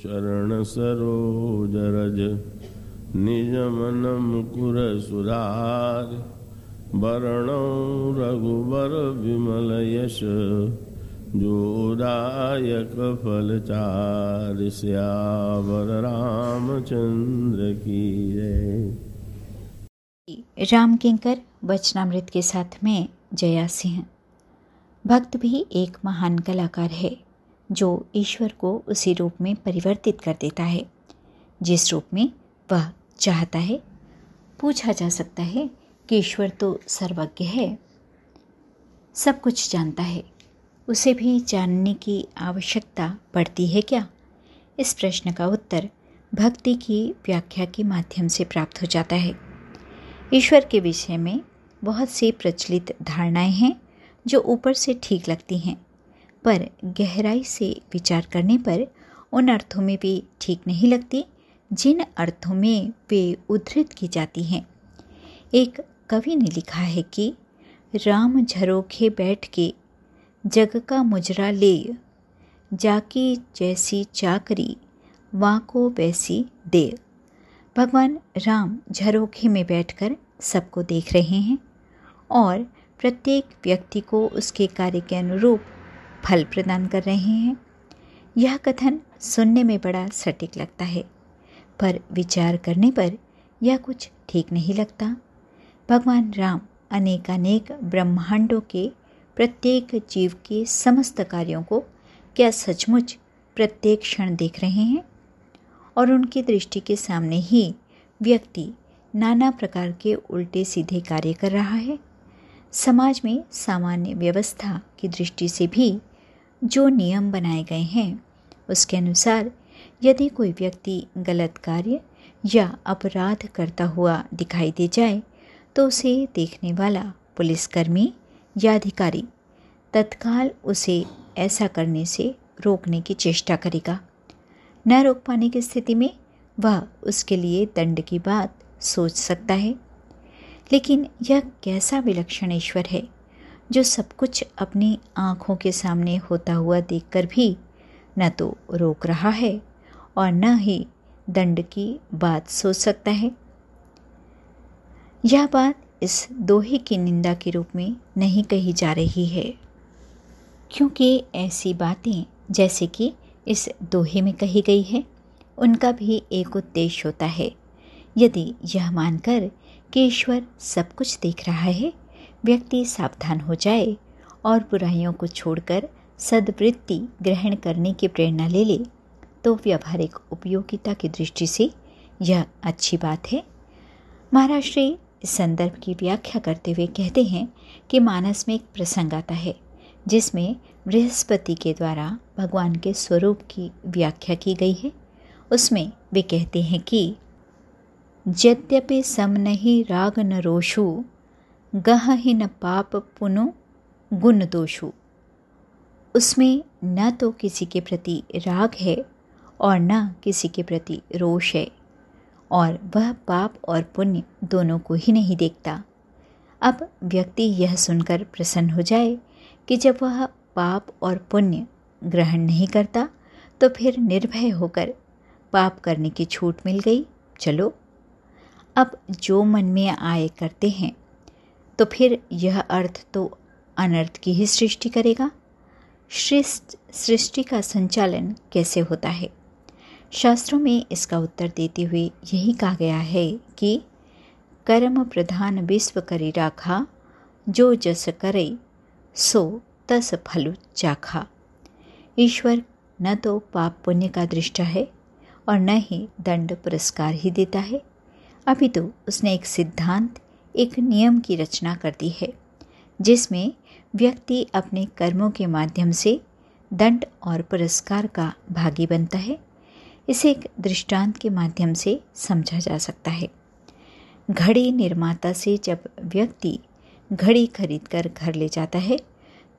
चरण सरोज रज, निज मन मुकुर सुधार। वरणौ रघुबर विमल यश जोदायक फलचार श्यावर रामचंद्र की जय। राम किंकर, वचनामृत के साथ में जया सिंह। भक्त भी एक महान कलाकार है। जो ईश्वर को उसी रूप में परिवर्तित कर देता है। जिस रूप में वह चाहता है, पूछा जा सकता है कि ईश्वर तो सर्वज्ञ है, सब कुछ जानता है। उसे भी जानने की आवश्यकता पड़ती है क्या? इस प्रश्न का उत्तर भक्ति की व्याख्या के माध्यम से प्राप्त हो जाता है। ईश्वर के विषय में बहुत सी प्रचलित धारणाएँ हैं जो ऊपर से ठीक लगती हैं। पर गहराई से विचार करने पर उन अर्थों में भी ठीक नहीं लगती, जिन अर्थों में वे उद्धृत की जाती हैं। एक कवि ने लिखा है कि, राम झरोखे बैठ के जग का मुजरा ले, जाकी जैसी चाकरी वहाँ को वैसी दे। भगवान राम झरोखे में बैठकर सबको देख रहे हैं और प्रत्येक व्यक्ति को उसके कार्य के अनुरूप फल प्रदान कर रहे हैं। यह कथन सुनने में बड़ा सटीक लगता है, पर विचार करने पर यह कुछ ठीक नहीं लगता। भगवान राम अनेकानेक ब्रह्मांडों के प्रत्येक जीव के समस्त कार्यों को क्या सचमुच प्रत्येक क्षण देख रहे हैं? और उनकी दृष्टि के सामने ही व्यक्ति नाना प्रकार के उल्टे सीधे कार्य कर रहा है। समाज में सामान्य व्यवस्था की दृष्टि से भी जो नियम बनाए गए हैं, उसके अनुसार यदि कोई व्यक्ति गलत कार्य या अपराध करता हुआ दिखाई दे जाए तो उसे देखने वाला पुलिसकर्मी या अधिकारी तत्काल उसे ऐसा करने से रोकने की चेष्टा करेगा। न रोक पाने की स्थिति में वह उसके लिए दंड की बात सोच सकता है। लेकिन यह कैसा विलक्षण ईश्वर है? जो सब कुछ अपनी आँखों के सामने होता हुआ देखकर भी न तो रोक रहा है और न ही दंड की बात सोच सकता है। यह बात इस दोहे की निंदा के रूप में नहीं कही जा रही है, क्योंकि ऐसी बातें जैसे कि इस दोहे में कही गई है, उनका भी एक उद्देश्य होता है। यदि यह मानकर कि ईश्वर सब कुछ देख रहा है व्यक्ति सावधान हो जाए और बुराइयों को छोड़कर सदवृत्ति ग्रहण करने की प्रेरणा ले ले तो व्यवहारिक उपयोगिता की दृष्टि से यह अच्छी बात है। महाराष्ट्री इस संदर्भ की व्याख्या करते हुए कहते हैं कि मानस में एक प्रसंग आता है, जिसमें बृहस्पति के द्वारा भगवान के स्वरूप की व्याख्या की गई है। उसमें वे कहते हैं कि, यद्यपि सम नहीं राग न रोषु गह ही न पाप पुनो गुण दोषु। उसमें न तो किसी के प्रति राग है और न किसी के प्रति रोष है, और वह पाप और पुण्य दोनों को ही नहीं देखता। अब व्यक्ति यह सुनकर प्रसन्न हो जाए कि जब वह पाप और पुण्य ग्रहण नहीं करता तो फिर निर्भय होकर पाप करने की छूट मिल गई। चलो, अब जो मन में आए करते हैं तो फिर यह अर्थ तो अनर्थ की ही सृष्टि करेगा। श्रेष्ठ सृष्टि का संचालन कैसे होता है? शास्त्रों में इसका उत्तर देते हुए यही कहा गया है कि कर्म प्रधान विश्व करी राखा, जो जस करे, सो तस फलु चाखा। ईश्वर न तो पाप पुण्य का दृष्टा है और न ही दंड पुरस्कार ही देता है। अभी तो उसने एक सिद्धांत एक नियम की रचना कर दी है, जिसमें व्यक्ति अपने कर्मों के माध्यम से दंड और पुरस्कार का भागी बनता है। इसे एक दृष्टांत के माध्यम से समझा जा सकता है। घड़ी निर्माता से जब व्यक्ति घड़ी खरीद कर घर ले जाता है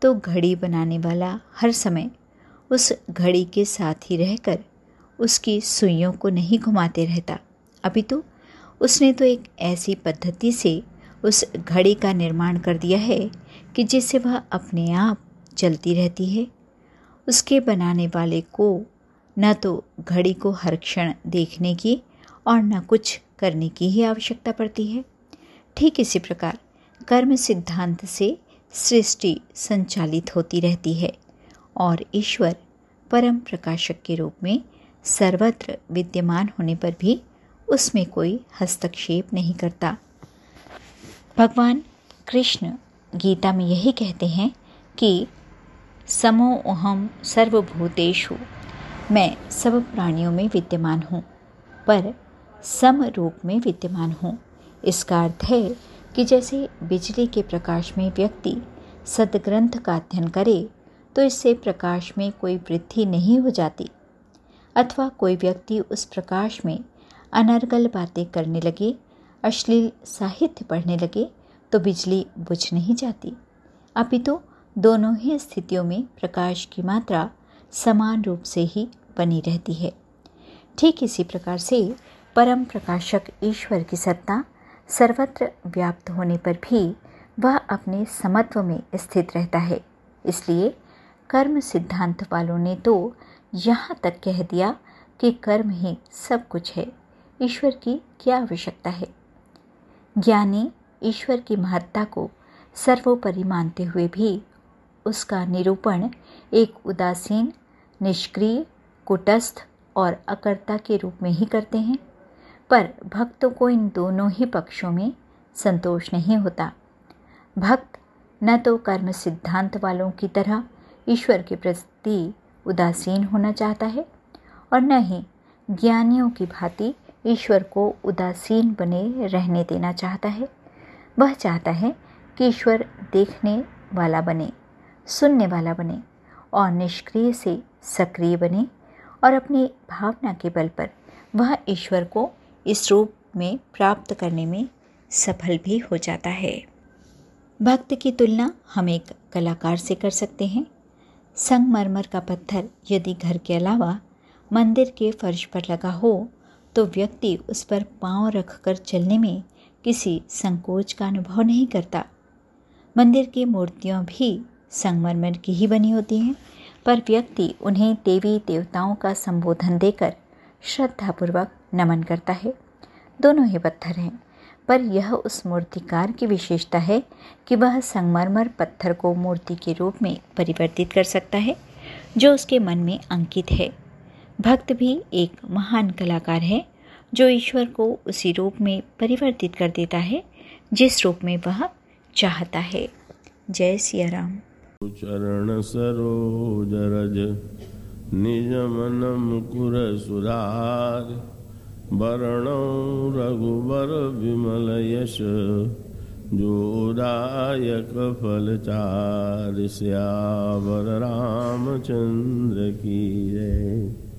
तो घड़ी बनाने वाला हर समय उस घड़ी के साथ ही रहकर उसकी सुइयों को नहीं घुमाते रहता। अभी तो उसने तो एक ऐसी पद्धति से उस घड़ी का निर्माण कर दिया है कि जिससे वह अपने आप चलती रहती है। उसके बनाने वाले को न तो घड़ी को हर क्षण देखने की और न कुछ करने की ही आवश्यकता पड़ती है। ठीक इसी प्रकार कर्म सिद्धांत से सृष्टि संचालित होती रहती है और ईश्वर परम प्रकाशक के रूप में सर्वत्र विद्यमान होने पर भी उसमें कोई हस्तक्षेप नहीं करता। भगवान कृष्ण गीता में यही कहते हैं कि, समो अहम सर्वभूतेषु। मैं सब प्राणियों में विद्यमान हूँ, पर सम रूप में विद्यमान हूँ। इसका अर्थ है कि जैसे बिजली के प्रकाश में व्यक्ति सदग्रंथ का अध्ययन करे तो इससे प्रकाश में कोई वृद्धि नहीं हो जाती, अथवा कोई व्यक्ति उस प्रकाश में अनर्गल बातें करने लगे, अश्लील साहित्य पढ़ने लगे तो बिजली बुझ नहीं जाती। अपितु तो दोनों ही स्थितियों में प्रकाश की मात्रा समान रूप से ही बनी रहती है। ठीक इसी प्रकार से परम प्रकाशक ईश्वर की सत्ता सर्वत्र व्याप्त होने पर भी वह अपने समत्व में स्थित रहता है। इसलिए कर्म सिद्धांत वालों ने तो यहाँ तक कह दिया कि कर्म ही सब कुछ है। ईश्वर की क्या आवश्यकता है? ज्ञानी ईश्वर की महत्ता को सर्वोपरि मानते हुए भी उसका निरूपण एक उदासीन, निष्क्रिय, कुटस्थ और अकर्ता के रूप में ही करते हैं। पर भक्तों को इन दोनों ही पक्षों में संतोष नहीं होता। भक्त न तो कर्म सिद्धांत वालों की तरह ईश्वर के प्रति उदासीन होना चाहता है और न ही ज्ञानियों की भांति ईश्वर को उदासीन बने रहने देना चाहता है। वह चाहता है कि ईश्वर देखने वाला बने, सुनने वाला बने और निष्क्रिय से सक्रिय बने और अपनी भावना के बल पर वह ईश्वर को इस रूप में प्राप्त करने में सफल भी हो जाता है। भक्त की तुलना हम एक कलाकार से कर सकते हैं। संगमरमर का पत्थर यदि घर के अलावा मंदिर के फर्श पर लगा हो तो व्यक्ति उस पर पाँव रखकर चलने में किसी संकोच का अनुभव नहीं करता। मंदिर की मूर्तियाँ भी संगमरमर की ही बनी होती हैं, पर व्यक्ति उन्हें देवी देवताओं का संबोधन देकर श्रद्धापूर्वक नमन करता है। दोनों ही पत्थर हैं, पर यह उस मूर्तिकार की विशेषता है कि वह संगमरमर पत्थर को मूर्ति के रूप में परिवर्तित कर सकता है, जो उसके मन में अंकित है। भक्त भी एक महान कलाकार है, जो ईश्वर को उसी रूप में परिवर्तित कर देता है, जिस रूप में वह चाहता है। जय सिया राम चरण सरोज रज, निज मन मुकुर सुधार। वरण रघुबर विमल यश जोदायक फल चार। श्यावर रामचंद्र की जय।